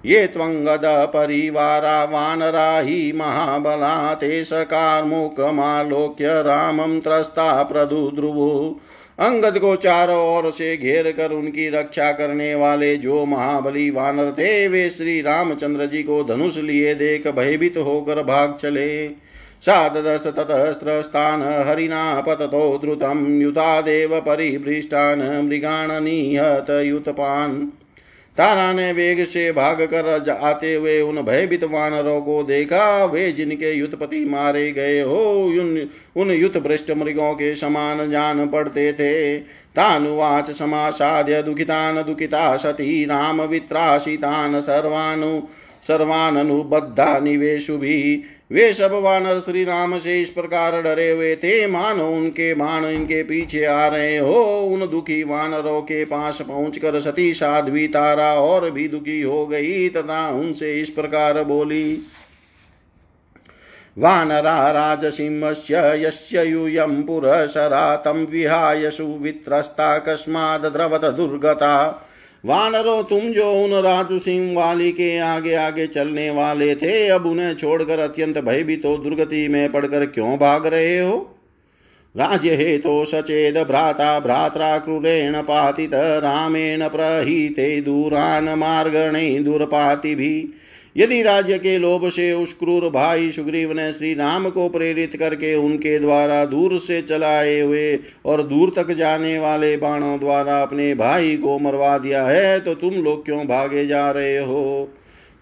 ये त्वंगद परिवारा वानरा ही महाबला ते सकारमुखमालोक्य रामं, त्रस्ता, प्रदुद्रुवु। अंगद को चारों ओर से घेर कर उनकी रक्षा करने वाले जो महाबली वानर थे, वे श्री रामचंद्र जी को धनुष लिए देख भयभीत होकर भाग चले। सात दस तत ततस्त्रस्तान् हरिणा पततो द्रुतं युतादेव परिभृष्टान् मृगाण निहत युतपान्। तारा ने वेग से भाग कर आते हुए उन भयभीत वानरों को देखा। वे जिनके युतपति मारे गए हो, उन उन युत भ्रष्ट मृगों के समान जान पड़ते थे। तानुवाच समासाद्य दुखितान दुखिता सती राम वित्रासितान सर्वानु सर्वानुबद्धा निवेशु भी वे सब वानर श्री राम से इस प्रकार डरे हुए थे। मानो उनके बाण इनके पीछे आ रहे हो। उन दुखी वानरों के पास पहुंचकर सती साध्वी तारा और भी दुखी हो गई तथा उनसे इस प्रकार बोली, वानरा राजसिंहस्य यस्य यूयं पुरशरा तं विहाय सुवित्रस्ता कस्माद् द्रवत दुर्गता। वानरो तुम जो उन राजू सिंह वाली के आगे आगे चलने वाले थे, अब उन्हें छोड़कर अत्यंत भयभीत तो दुर्गति में पड़कर क्यों भाग रहे हो? राज्य हे तो सचेद भ्राता भ्रात्रा क्रूरेण पातित, रामेण प्रहीते दूरान मार्गणे दुर्पाति भी यदि राज्य के लोभ से उस क्रूर भाई सुग्रीव ने श्री राम को प्रेरित करके उनके द्वारा दूर से चलाए हुए और दूर तक जाने वाले बाणों द्वारा अपने भाई को मरवा दिया है तो तुम लोग क्यों भागे जा रहे हो?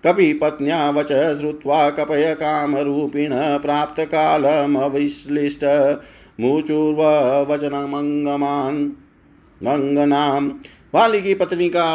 कपि पत्न्या वच श्रुत्वा कपय कामरूपिण प्राप्त कालम कालमविश्लिष्ट मुचुर्वचनमङ्गमान् मंगनाम। वाली की पत्नी का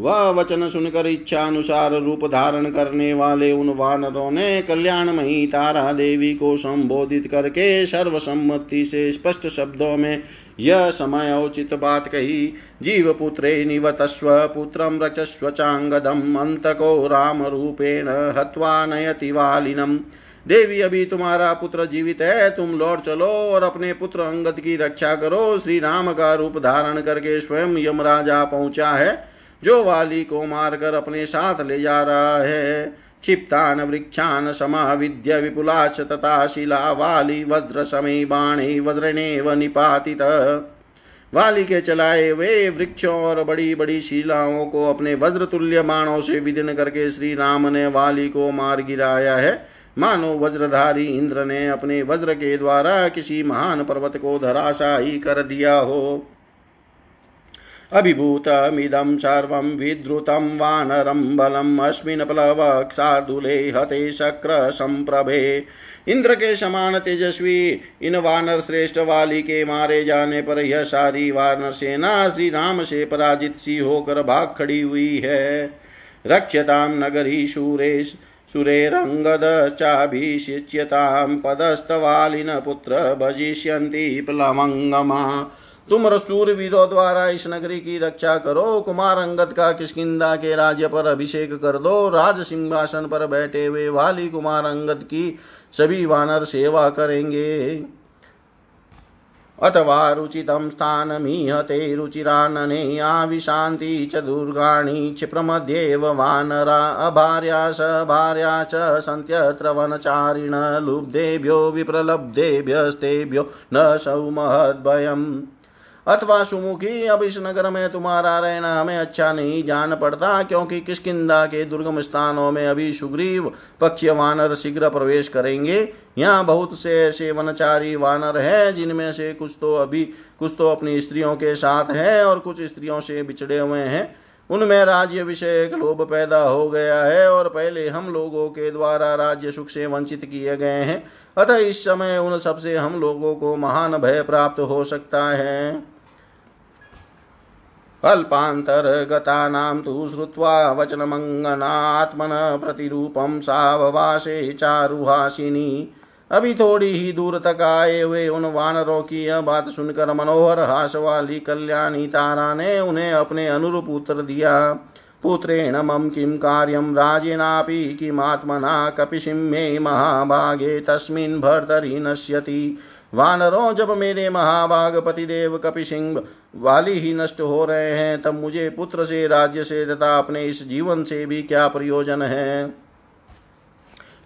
वह वचन सुनकर इच्छा अनुसार रूप धारण करने वाले उन वानरों ने कल्याणमयी तारा देवी को संबोधित करके सर्वसम्मति से स्पष्ट शब्दों में यह समय उचित बात कही, जीव पुत्रे निवतस्व पुत्रम रचस्व चांगदम अंतको राम रूपेण हत्वा नयति वालिनम। देवी, अभी तुम्हारा पुत्र जीवित है, तुम लौट चलो और अपने पुत्र अंगद की रक्षा करो। श्री राम का रूप धारण करके स्वयं यमराजा पहुँचा है, जो वाली को मारकर अपने साथ ले जा रहा है। क्षिप्तान, वृक्षान, समाविद्य, विपुलाच तथा शिला वाली, वज्र समय बाणे, वज्रनेव, निपातित। वाली के चलाए वे वृक्षों और बड़ी बड़ी शिलाओं को अपने वज्र तुल्य बाणों से विदिन करके श्री राम ने वाली को मार गिराया है। मानो वज्रधारी इंद्र ने अपने वज्र के द्वारा किसी महान पर्वत को धराशाही कर दिया हो। अभिभूतमिदं सर्वं विद्रुतं वानरं बलम् अस्मिन् प्लवक्षार्दूले हते शक्र संप्रभे। इंद्र के समान तेजस्वी, इन वानर श्रेष्ठ वाली के मारे जाने पर यह सारी वानर सेना श्री राम से पराजित सी होकर भाग खड़ी हुई है। रक्षताम नगरी सूरेश सुरेरङ्गदश्चाभिषिच्यतां पदस्तवालिन पुत्र भजिष्यन्ति प्लवङ्गमा। तुम रसूर वीरों द्वारा इस नगरी की रक्षा करो कुमार अंगद का किसकिदा के राज्य पर अभिषेक कर दो राज सिंहासन पर बैठे हुए वाली कुमार अंगद की सभी वानर सेवा करेंगे। अथवा रुचितं स्थानमीहते रुचिरानने आविशान्ति च दुर्गाणि क्षिप्रमध्येव वानरा अभार्या स भार्या च सन्त्यत्र वनचारिण लुब्धेभ्यो विप्रलब्धेभ्यस्तेभ्यो न सौमहद्भयम् अथवा सुमुखी अब इस नगर में तुम्हारा रहना हमें अच्छा नहीं जान पड़ता, क्योंकि किसकिदा के दुर्गम स्थानों में अभी सुग्रीव पक्ष वानर शीघ्र प्रवेश करेंगे। यहाँ बहुत से ऐसे वनचारी वानर हैं, जिनमें से कुछ तो अभी, कुछ तो अपनी स्त्रियों के साथ हैं और कुछ स्त्रियों से बिछड़े हुए हैं। उनमें राज्य विषय लोभ पैदा हो गया है और पहले हम लोगों के द्वारा राज्य सुख से वंचित किए गए हैं। अतः इस समय उन सबसे हम लोगों को महान भय प्राप्त हो सकता है। अल्पान्तर्गतानां तु श्रुत्वा वचनमङ्गनात्मन प्रतिरूपं साववासे चारुहासिनी। अभी थोड़ी ही दूर तक आए हुए उन वानरों की यह बात सुनकर मनोहर हास वाली कल्याणी, तारा ने उन्हें अपने अनुरूप उत्तर दिया। पुत्रेण मम किं कार्यं राजेनापि किमात्मना कपिसिंहे महाभागे तस्मिन् भर्तरि नश्यति। वानरों जब मेरे महाभाग पतिदेव कपि सिंह वाली ही नष्ट हो रहे हैं, तब मुझे पुत्र से, राज्य से तथा अपने इस जीवन से भी क्या प्रयोजन है?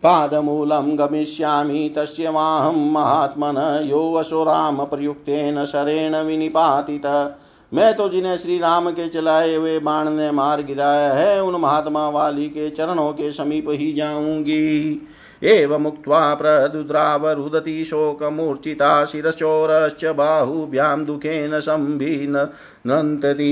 पादमूलं गमिष्यामि, तस्य वाहं महात्मन यो वशो राम प्रयुक्तेन शरेण विनिपातित। मैं तो जिन्हें श्री राम के चलाए हुए बाण ने मार गिराया है, उन महात्मा वाली के चरणों के समीप ही जाऊँगी। एवमुक्त्वा प्रदुद्रावरुदति शोकमूर्छिता शिरश्चोरश्च बाहुभ्यां दुखेन संभिनन्तति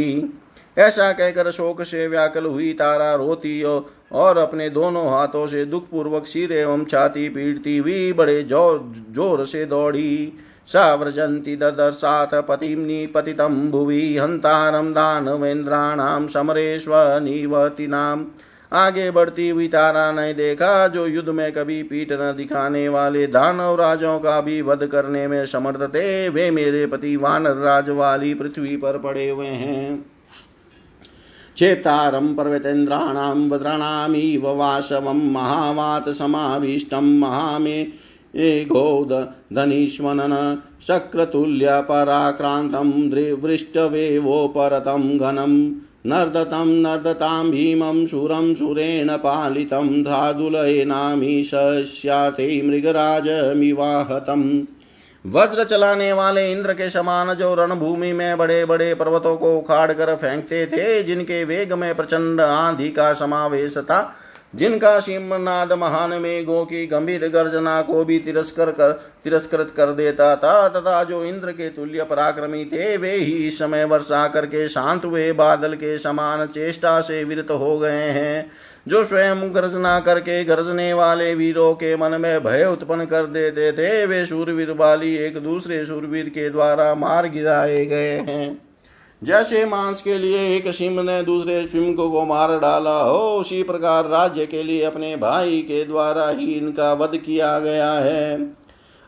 ऐसा कहकर शोक से व्याकुल हुई तारा रोती और अपने दोनों हाथों से दुखपूर्वक सिर एवं छाती पीड़ती हुई बड़े ज़ोर ज़ोर से दौड़ी। साव्रजन्ति ददर्शात् पतिं निपतितं भुवि हन्तारं दानवेन्द्राणां समरेष्वनिवर्तिनाम् आगे बढ़ती हुई तारा ने देखा, जो युद्ध में कभी पीठ न दिखाने वाले दानव राजों का भी वध करने में समर्थ थे, वे मेरे पति वानर राज वाली पृथ्वी पर पड़े हुए हैं। चेतारं पर्वतेन्द्राणां वज्राणामिव वाशवं महावात समाविष्टं, महामे गोधनीष्वनन शक्रतुल्यपराक्रान्तं दृवृष्टवेवोपरतं घनम्। नर्दतं नर्दतां भीमं सुरं सुरेण पालितं धादुलयेनामीश्याते मृगराजमिवाहतम्। वज्र चलाने वाले इंद्र के समान जो रणभूमि में बड़े बड़े पर्वतों को उखाड़ कर फेंकते थे, जिनके वेग में प्रचंड आंधी का समावेश था जिनका सिंहनाद महान मेघों की गंभीर गर्जना को भी तिरस्कर कर, तिरस्कृत कर देता था, तथा जो इंद्र के तुल्य पराक्रमी थे, वे ही इस समय वर्षा करके शांत हुए, बादल के समान चेष्टा से विरत हो गए हैं। जो स्वयं गर्जना करके गर्जने वाले वीरों के मन में भय उत्पन्न कर देते थे, वे सूरवीर वाली एक दूसरे सूरवीर के द्वारा मार गिराए गए हैं। जैसे मांस के लिए एक सिंह ने दूसरे सिंह को मार डाला हो उसी प्रकार राज्य के लिए अपने भाई के द्वारा ही इनका वध किया गया है।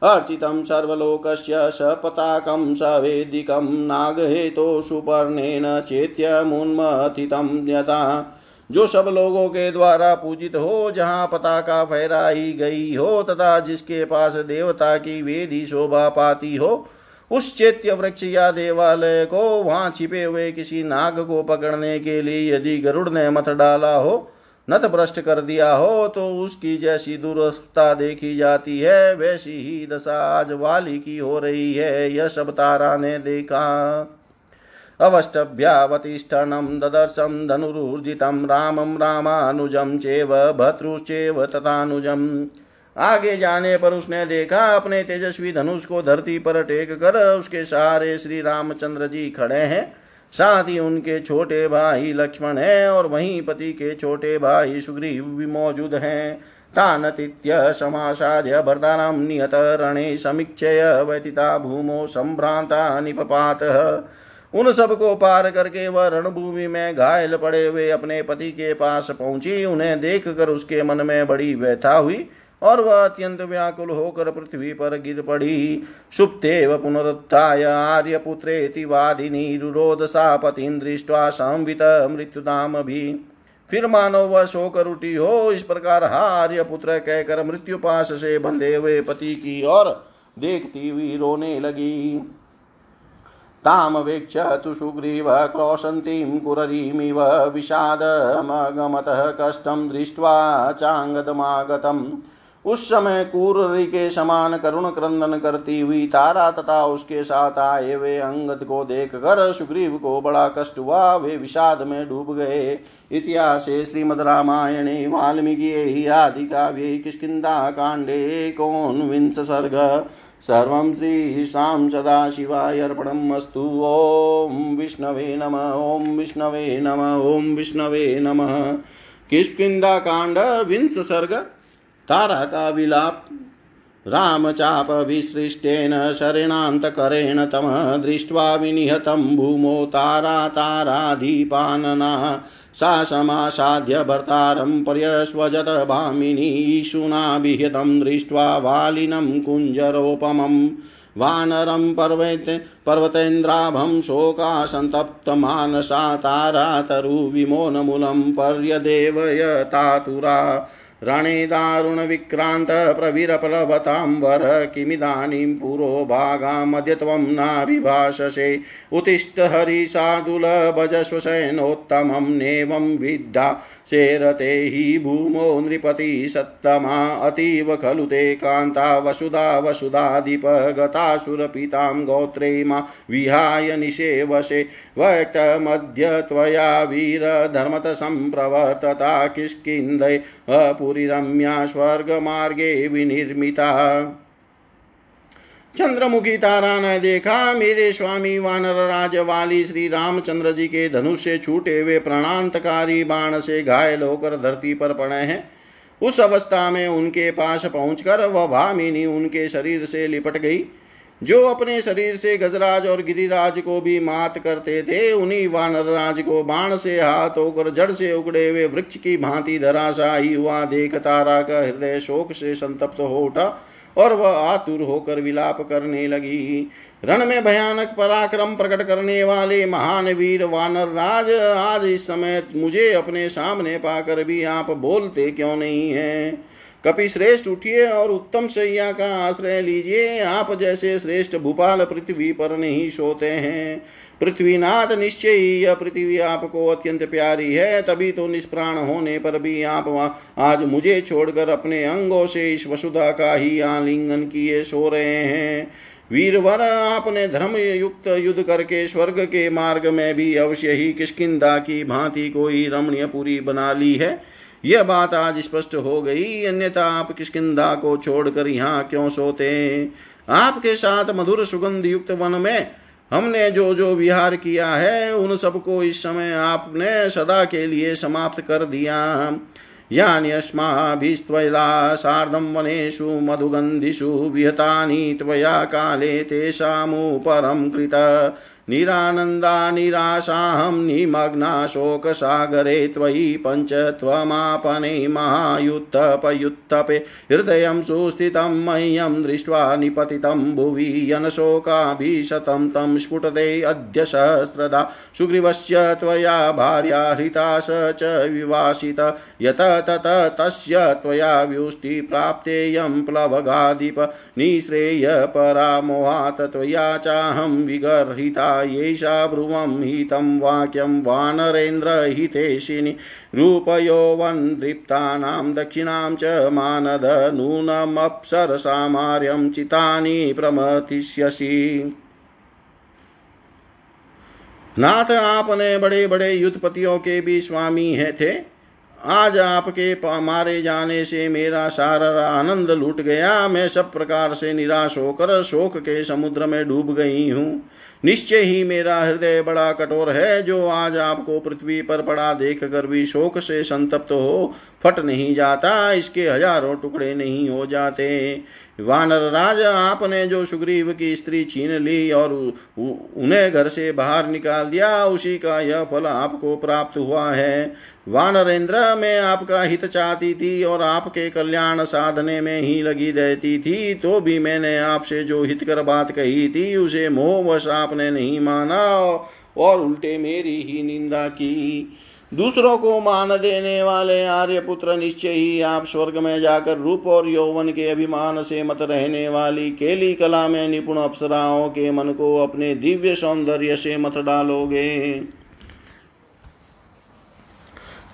अर्चितं सर्वलोकस्य सपताकं सवेदिकं नागहेतो सुपर्णेन चेत्यमुन्मथितं यथा। जो सब लोगों के द्वारा पूजित हो, जहाँ पताका फहराई गई हो, तथा जिसके पास देवता की वेदी शोभा पाती हो उस चैत्य वृक्ष या देवालय को वहाँ छिपे हुए किसी नाग को पकड़ने के लिए यदि गरुड़ ने मत डाला हो, नत भ्रष्ट कर दिया हो तो उसकी जैसी दुरवस्था देखी जाती है, वैसी ही दशा आज वाली की हो रही है, यह सब तारा ने देखा। अवष्टभ्यावतिष्ठनं ददर्शं धनुरूर्जितं रामं रामानुजं चेव भर्तृश्चेव तथानुजम्। आगे जाने पर उसने देखा अपने तेजस्वी धनुष को धरती पर टेक कर उसके सहारे श्री रामचंद्र जी खड़े हैं। साथ ही उनके छोटे भाई लक्ष्मण हैं और वहीं पति के छोटे भाई सुग्रीव भी मौजूद हैं। तानतीत्य समासाद्य भरताराम नियत, रणे, समीक्षय, व्यतिता, भूमो, संभ्रांता, निपपात। उन सबको पार करके वह रणभूमि में घायल पड़े हुए अपने पति के पास पहुँची। उन्हें देख कर उसके मन में बड़ी व्यथा हुई। और वह अत्यंत व्याकुल होकर पृथ्वी पर गिर पड़ी। सुप्तेव पुनरुत्थाय आर्यपुत्रेति वादिनी रुरोध सा पतिं दृष्ट्वा संवित मृत्युदाम भी फिर मानो वह सोकर उठी हो। इस प्रकार हा आर्यपुत्र कहकर मृत्यु पास से बंधे हुए पति की ओर देखती हुई रोने लगी। तामवेक्ष तु सुग्रीव क्रोशन्तीं कुररीमिव विषादमगमतः कष्टं दृष्ट्वा चाङ्गदमागतम्। उस समय कूररी के समान करुण क्रंदन करती हुई तारा तथा उसके साथ आए वे अंगद को देख कर सुग्रीव को बड़ा कष्ट हुआ। वे विषाद में डूब गए। इतिहास श्रीमद रामायणे, वाल्मीकि आदि काव्य काव्ये किष्किन्धा काण्डे कोन्विंश सर्ग, सर्वं श्रीशां सदाशिवाय अर्पणम् अस्तु। ॐ विष्णवे नम ॐ विष्णवे नम ॐ विष्णवे नम। नमः किष्किन्धाकाण्ड विंश सर्ग तारा का विलाप रामचाप विसृष्टेन शरणान्तकरेण तम दृष्ट्वा विनिहतं भूमौ तारा ताराधिपानना सा समासाद्य भर्तारं पर्यस्वजत भामिनीशुना विहतं दृष्ट्वा वालिनं कुञ्जरोपमम् वानरं पर्वत पर्वतेन्द्राभं शोकासन्तप्तमानसा तारा पर्यदेवयतातुरा। रणे दारुणविक्रान्तप्रविरप्लवतां वर किमिदानीं पुरो भागामद्य त्वं नाभिभाषसे उत्तिष्ठ हरिशार्दुलभजस्वशयनोत्तमं नेवं विद्धा शेरते हि भूमो नृपति सत्तमा, अतीव खलु ते कान्ता, वसुधा, वसुधाधिपगतासुरपितां गोत्रे मा विहाय निषेवशे व्यक्तमद्य त्वया वीरधर्मतसम्प्रवर्तता किष्किन्धै पुरीरम्या स्वर्गमार्गे विनिर्मिता। चंद्रमुखी तारा ने देखा, मेरे स्वामी वानर राज वाली श्री रामचंद्र जी के धनुष से छूटे हुए प्राणांतकारी बाण से घायल होकर धरती पर पड़े हैं। उस अवस्था में उनके पास पहुंचकर वह भामिनी उनके शरीर से लिपट गई। जो अपने शरीर से गजराज और गिरिराज को भी मात करते थे, उन्हीं वानर राज को बाण से हाथ होकर, जड़ से उगड़े हुए वृक्ष की भांति धराशाही हुआ। देख तारा का हृदय शोक से संतप्त हो उठा और वह आतुर होकर विलाप करने लगी। रण में भयानक पराक्रम प्रकट करने वाले महान वीर वानर राज, आज इस समय मुझे अपने सामने पाकर भी आप बोलते क्यों नहीं हैं? कपि श्रेष्ठ उठिए और उत्तम सैया का आश्रय लीजिए। आप जैसे श्रेष्ठ भूपाल पृथ्वी पर नहीं सोते हैं। पृथ्वीनाथ निश्चय यह पृथ्वी आपको अत्यंत प्यारी है। तभी तो निष्प्राण होने पर भी आप आज मुझे छोड़कर अपने अंगों से इस वसुधा का ही आलिंगन किए सो रहे हैं। वीरवर, आपने धर्म युक्त युद्ध करके स्वर्ग के मार्ग में भी अवश्य ही किसकिदा की भांति कोई रमणीय पुरी बना ली है। यह बात आज स्पष्ट हो गई, अन्यथा आप किसकिदा को छोड़कर यहाँ क्यों सोते? आपके साथ मधुर सुगंध युक्त वन में हमने जो जो विहार किया है, उन सबको इस समय आपने सदा के लिए समाप्त कर दिया। यान्यस्माभिस्त्वया सार्धं वनेषु मधुगन्धिषु विहतानि त्वया काले तेषामुपरं कृत। निरानन्दा निराशाहं निमग्ना शोकसागरे त्वयि पञ्चत्वमापने महायुत्थपयुत्थपे हृदयं सुस्थितं मह्यं दृष्ट्वा निपतितं भुवि यनशोकाभिशतं तं स्फुटते अद्य सहस्रदा। सुग्रीवस्य त्वया भार्या हृता स च विवासित। यत तत तस्य त्वया व्युष्टि प्राप्तेयं प्लवगाधिप निःश्रेयपरामोहात् त्वया चाहं विगर्हिता। येषा ब्रुवं हितं वाक्यं वानरेन्द्रहितेशिनि रूपयौवनदृप्तानां दक्षिणां च मानद नूनमप्सरसामार्यं चितानि प्रमथिष्यसि। नाथ आपने बड़े बड़े युद्धपतियों के भी स्वामी है थे। आज आपके मारे जाने से मेरा सारा आनंद लूट गया। मैं सब प्रकार से निराश होकर शोक के समुद्र में डूब गई हूँ। निश्चय ही मेरा हृदय बड़ा कठोर है, जो आज आपको पृथ्वी पर पड़ा देख कर भी शोक से संतप्त हो, फट नहीं जाता, इसके हज़ारों टुकड़े नहीं हो जाते। वानर राज आपने जो सुग्रीव की स्त्री छीन ली और उन्हें घर से बाहर निकाल दिया, उसी का यह फल आपको प्राप्त हुआ है। वानरेंद्र मैं आपका हित चाहती थी और आपके कल्याण साधने में ही लगी रहती थी तो भी मैंने आपसे जो हितकर बात कही थी, उसे मोहवश आपने नहीं माना और उल्टे मेरी ही निंदा की। दूसरों को मान देने वाले आर्यपुत्र निश्चय ही आप स्वर्ग में जाकर रूप और यौवन के अभिमान से मत रहने वाली केली कला में निपुण अप्सराओं के मन को अपने दिव्य सौंदर्य से मत डालोगे।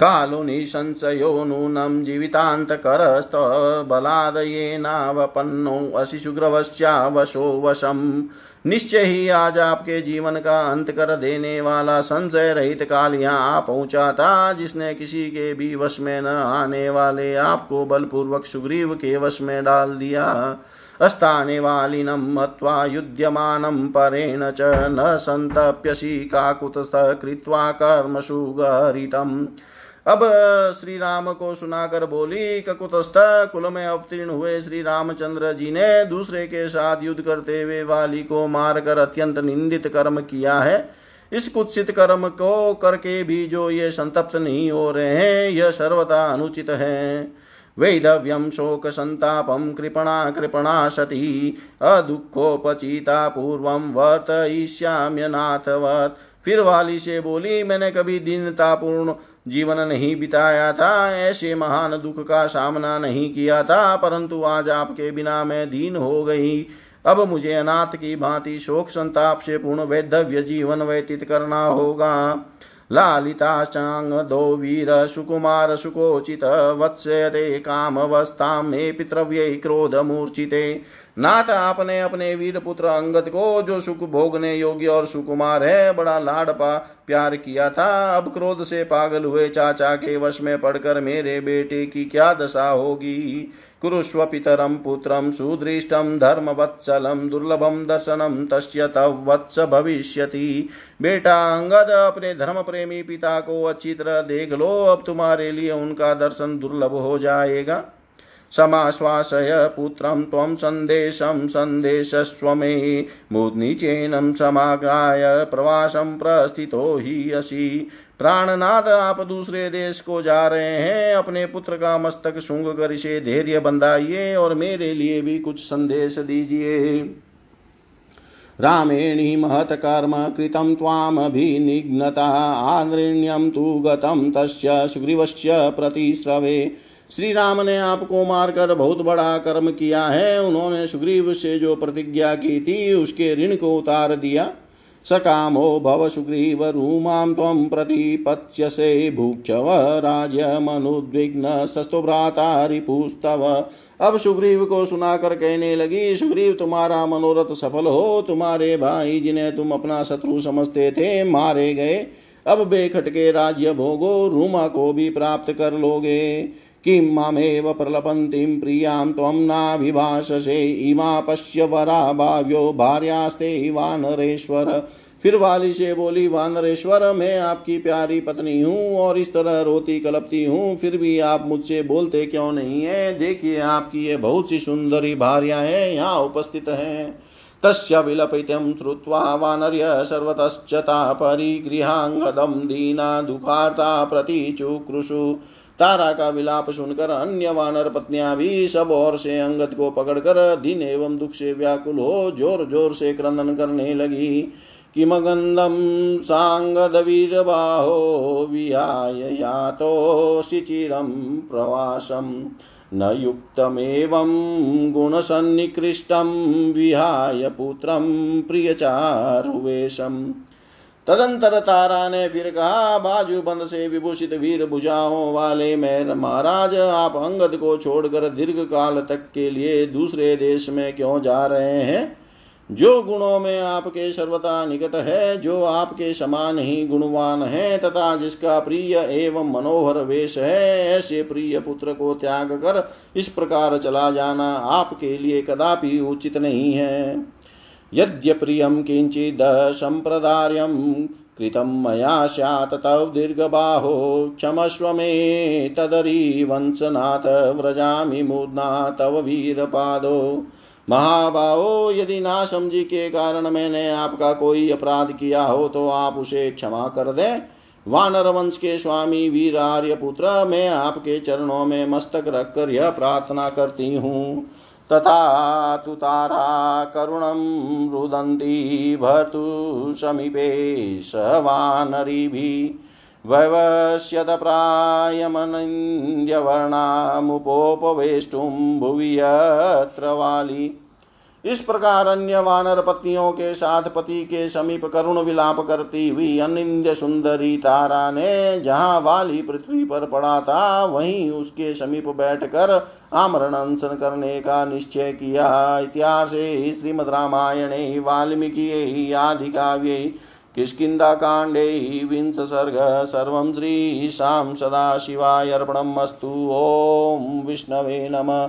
कालो निसंशयो नूनं जीवितान्तकरस्तबलादयेनावपन्नो अशिशुग्रवश्चावशो वशम् निश्चय ही आज आपके जीवन का अंत कर देने वाला संशय रहित काल यहाँ आ पहुँचा था, जिसने किसी के भी वश में न आने वाले आपको बलपूर्वक सुग्रीव के वश में डाल दिया। अस्ताने वालिनं मत्वा युध्यमानं परेण च न सन्तप्यसि काकुतस्थः कृत्वा कर्मसु गरितम् अब श्री राम को सुनाकर बोली, ककुतस्थ, कुल में अवतीर्ण हुए श्री रामचंद्र जी ने दूसरे के साथ युद्ध करते हुए वाली को मारकर अत्यंत निंदित कर्म किया है। इस कुत्सित कर्म को करके भी जो ये संतप्त नहीं हो रहे हैं, यह सर्वथा अनुचित है। वैधव्यं शोकसन्तापं कृपणा कृपणा सती, अदुःखोपचिता पूर्वं वर्तयिष्याम्यनाथवत्। फिर वाली से बोली, मैंने कभी दीनतापूर्ण जीवन नहीं बिताया था, ऐसे महान दुख का सामना नहीं किया था, परंतु आज आपके बिना मैं दीन हो गई। अब मुझे अनाथ की भांति शोक संताप से पूर्ण वैधव्य जीवन व्यतीत करना होगा। लालिताश्चाङ्गदो वीर, सुकुमार सुकोचित वत्स्यते कामवस्थां मे पितृव्यै क्रोधमूर्छिते नाथ आपने अपने वीर पुत्र अंगद को जो सुख भोगने योग्य और सुकुमार है, बड़ा लाड पा प्यार किया था। अब क्रोध से पागल हुए चाचा के वश में पड़कर मेरे बेटे की क्या दशा होगी? कुरुष्व पितरम पुत्रम सुदृष्टम धर्म वत्सलम दुर्लभम दर्शनम तस्य तव वत्स भविष्यति। बेटा अंगद, अपने धर्म प्रेमी पिता को अच्छी तरह देख लो। अब तुम्हारे लिए उनका दर्शन दुर्लभ हो जाएगा। समाश्वासय पुत्रं त्वं सन्देशं सन्देशस्व मे मुद्निचेनं समाग्राय प्रवासं प्रस्थितो हि असि। प्राणनाथ, आप दूसरे देश को जा रहे हैं। अपने पुत्र का मस्तक सूंघ कर इसे धैर्य बंधाइए और मेरे लिए भी कुछ संदेश दीजिए। रामेणी महत्कर्म कृतं त्वामभिनिघ्नता आनृण्यं तु गतं तस्य सुग्रीवस्य प्रतिश्रवे श्री राम ने आपको मारकर बहुत बड़ा कर्म किया है। उन्होंने सुग्रीव से जो प्रतिज्ञा की थी, उसके ऋण को उतार दिया। सकामो भव सुग्रीव रूमां त्वं प्रतिपत्स्यसे भूक्षव राज्यमनुद्विग्न सस्तो भ्राता रिपुस्तव। अब सुग्रीव को सुनाकर कहने लगी, सुग्रीव, तुम्हारा मनोरथ सफल हो। तुम्हारे भाई जिन्हें तुम अपना शत्रु समझते थे, मारे गए। अब बेखटके राज्य भोगो, रूमा को भी प्राप्त कर लोगे। किं मामेव प्रलपन्तीं प्रियाँ त्वं नाभिभाषसे इमा पश्य वरा भाव्यो भार्यास्ते वानरेश्वर। फिर वाली से बोली, वानरेश्वर, मैं आपकी प्यारी पत्नी हूँ और इस तरह रोती कलपती हूँ। फिर भी आप मुझसे बोलते क्यों नहीं है? देखिए, आपकी ये बहुत सी सुंदरी भार्या है, यहाँ उपस्थित है। तस्य विलपितं श्रुत्वा वानर्य सर्वतश्चता परिगृहाङ्गदं दीना दुःखार्ता प्रतिचुक्रुषु तारा का विलाप सुनकर अन्य वानर पत्नियाँ भी सब ओर से अंगद को पकड़कर दिन एवं दुख से व्याकुल हो ज़ोर ज़ोर से क्रंदन करने लगी किमगन्धं साङ्गदवीरबाहो विहाय यातोऽसि चिरं प्रवासम् न युक्तमेवं गुणसन्निकृष्टं विहाय पुत्रं प्रियचारुवेशम्। तदंतर तारा ने फिर कहा, बाजू बंद से विभूषित वीर भुजाओं वाले मेर महाराज, आप अंगद को छोड़कर दीर्घ काल तक के लिए दूसरे देश में क्यों जा रहे हैं? जो गुणों में आपके सर्वता निकट है, जो आपके समान ही गुणवान है, तथा जिसका प्रिय एवं मनोहर वेश है, ऐसे प्रिय पुत्र को त्याग कर इस प्रकार चला जाना आपके लिए कदापि उचित नहीं है। यद्य प्रियं किञ्चिद् सम्प्रदार्यं कृतं मया स्यात् तव दीर्घबाहो क्षमस्व मे तदरी वंशनाथ व्रजामि मूर्ना तव वीरपादो। महाबाहो, यदि ना समझी के कारण मैंने आपका कोई अपराध किया हो तो आप उसे क्षमा कर दें। वानर वंश के स्वामी वीर आर्य पुत्र मैं आपके चरणों में मस्तक रखकर यह प्रार्थना करती हूँ। तथा तु तारा करुणं रुदन्ती भर्तु समीपे स वानरीभिः वैवस्यतप्रायमनन्द्यवर्णामुपोपवेष्टुं भुवि यत्र वाली। इस प्रकार अन्य वानर पत्नियों के साथ पति के समीप करुण विलाप करती हुई अनिंद्य सुंदरी तारा ने जहाँ वाली पृथ्वी पर पड़ा था, वहीं उसके समीप बैठकर आमरण अनशन करने का निश्चय किया। इतिहास श्रीमद रामायणे वाल्मीकि आदि काव्ये किष्किन्धाकाण्डे विंश सर्ग, सर्व सर्वं श्रीशां सदाशिवाय अर्पणम् अस्तु। ॐ विष्णवे नमः।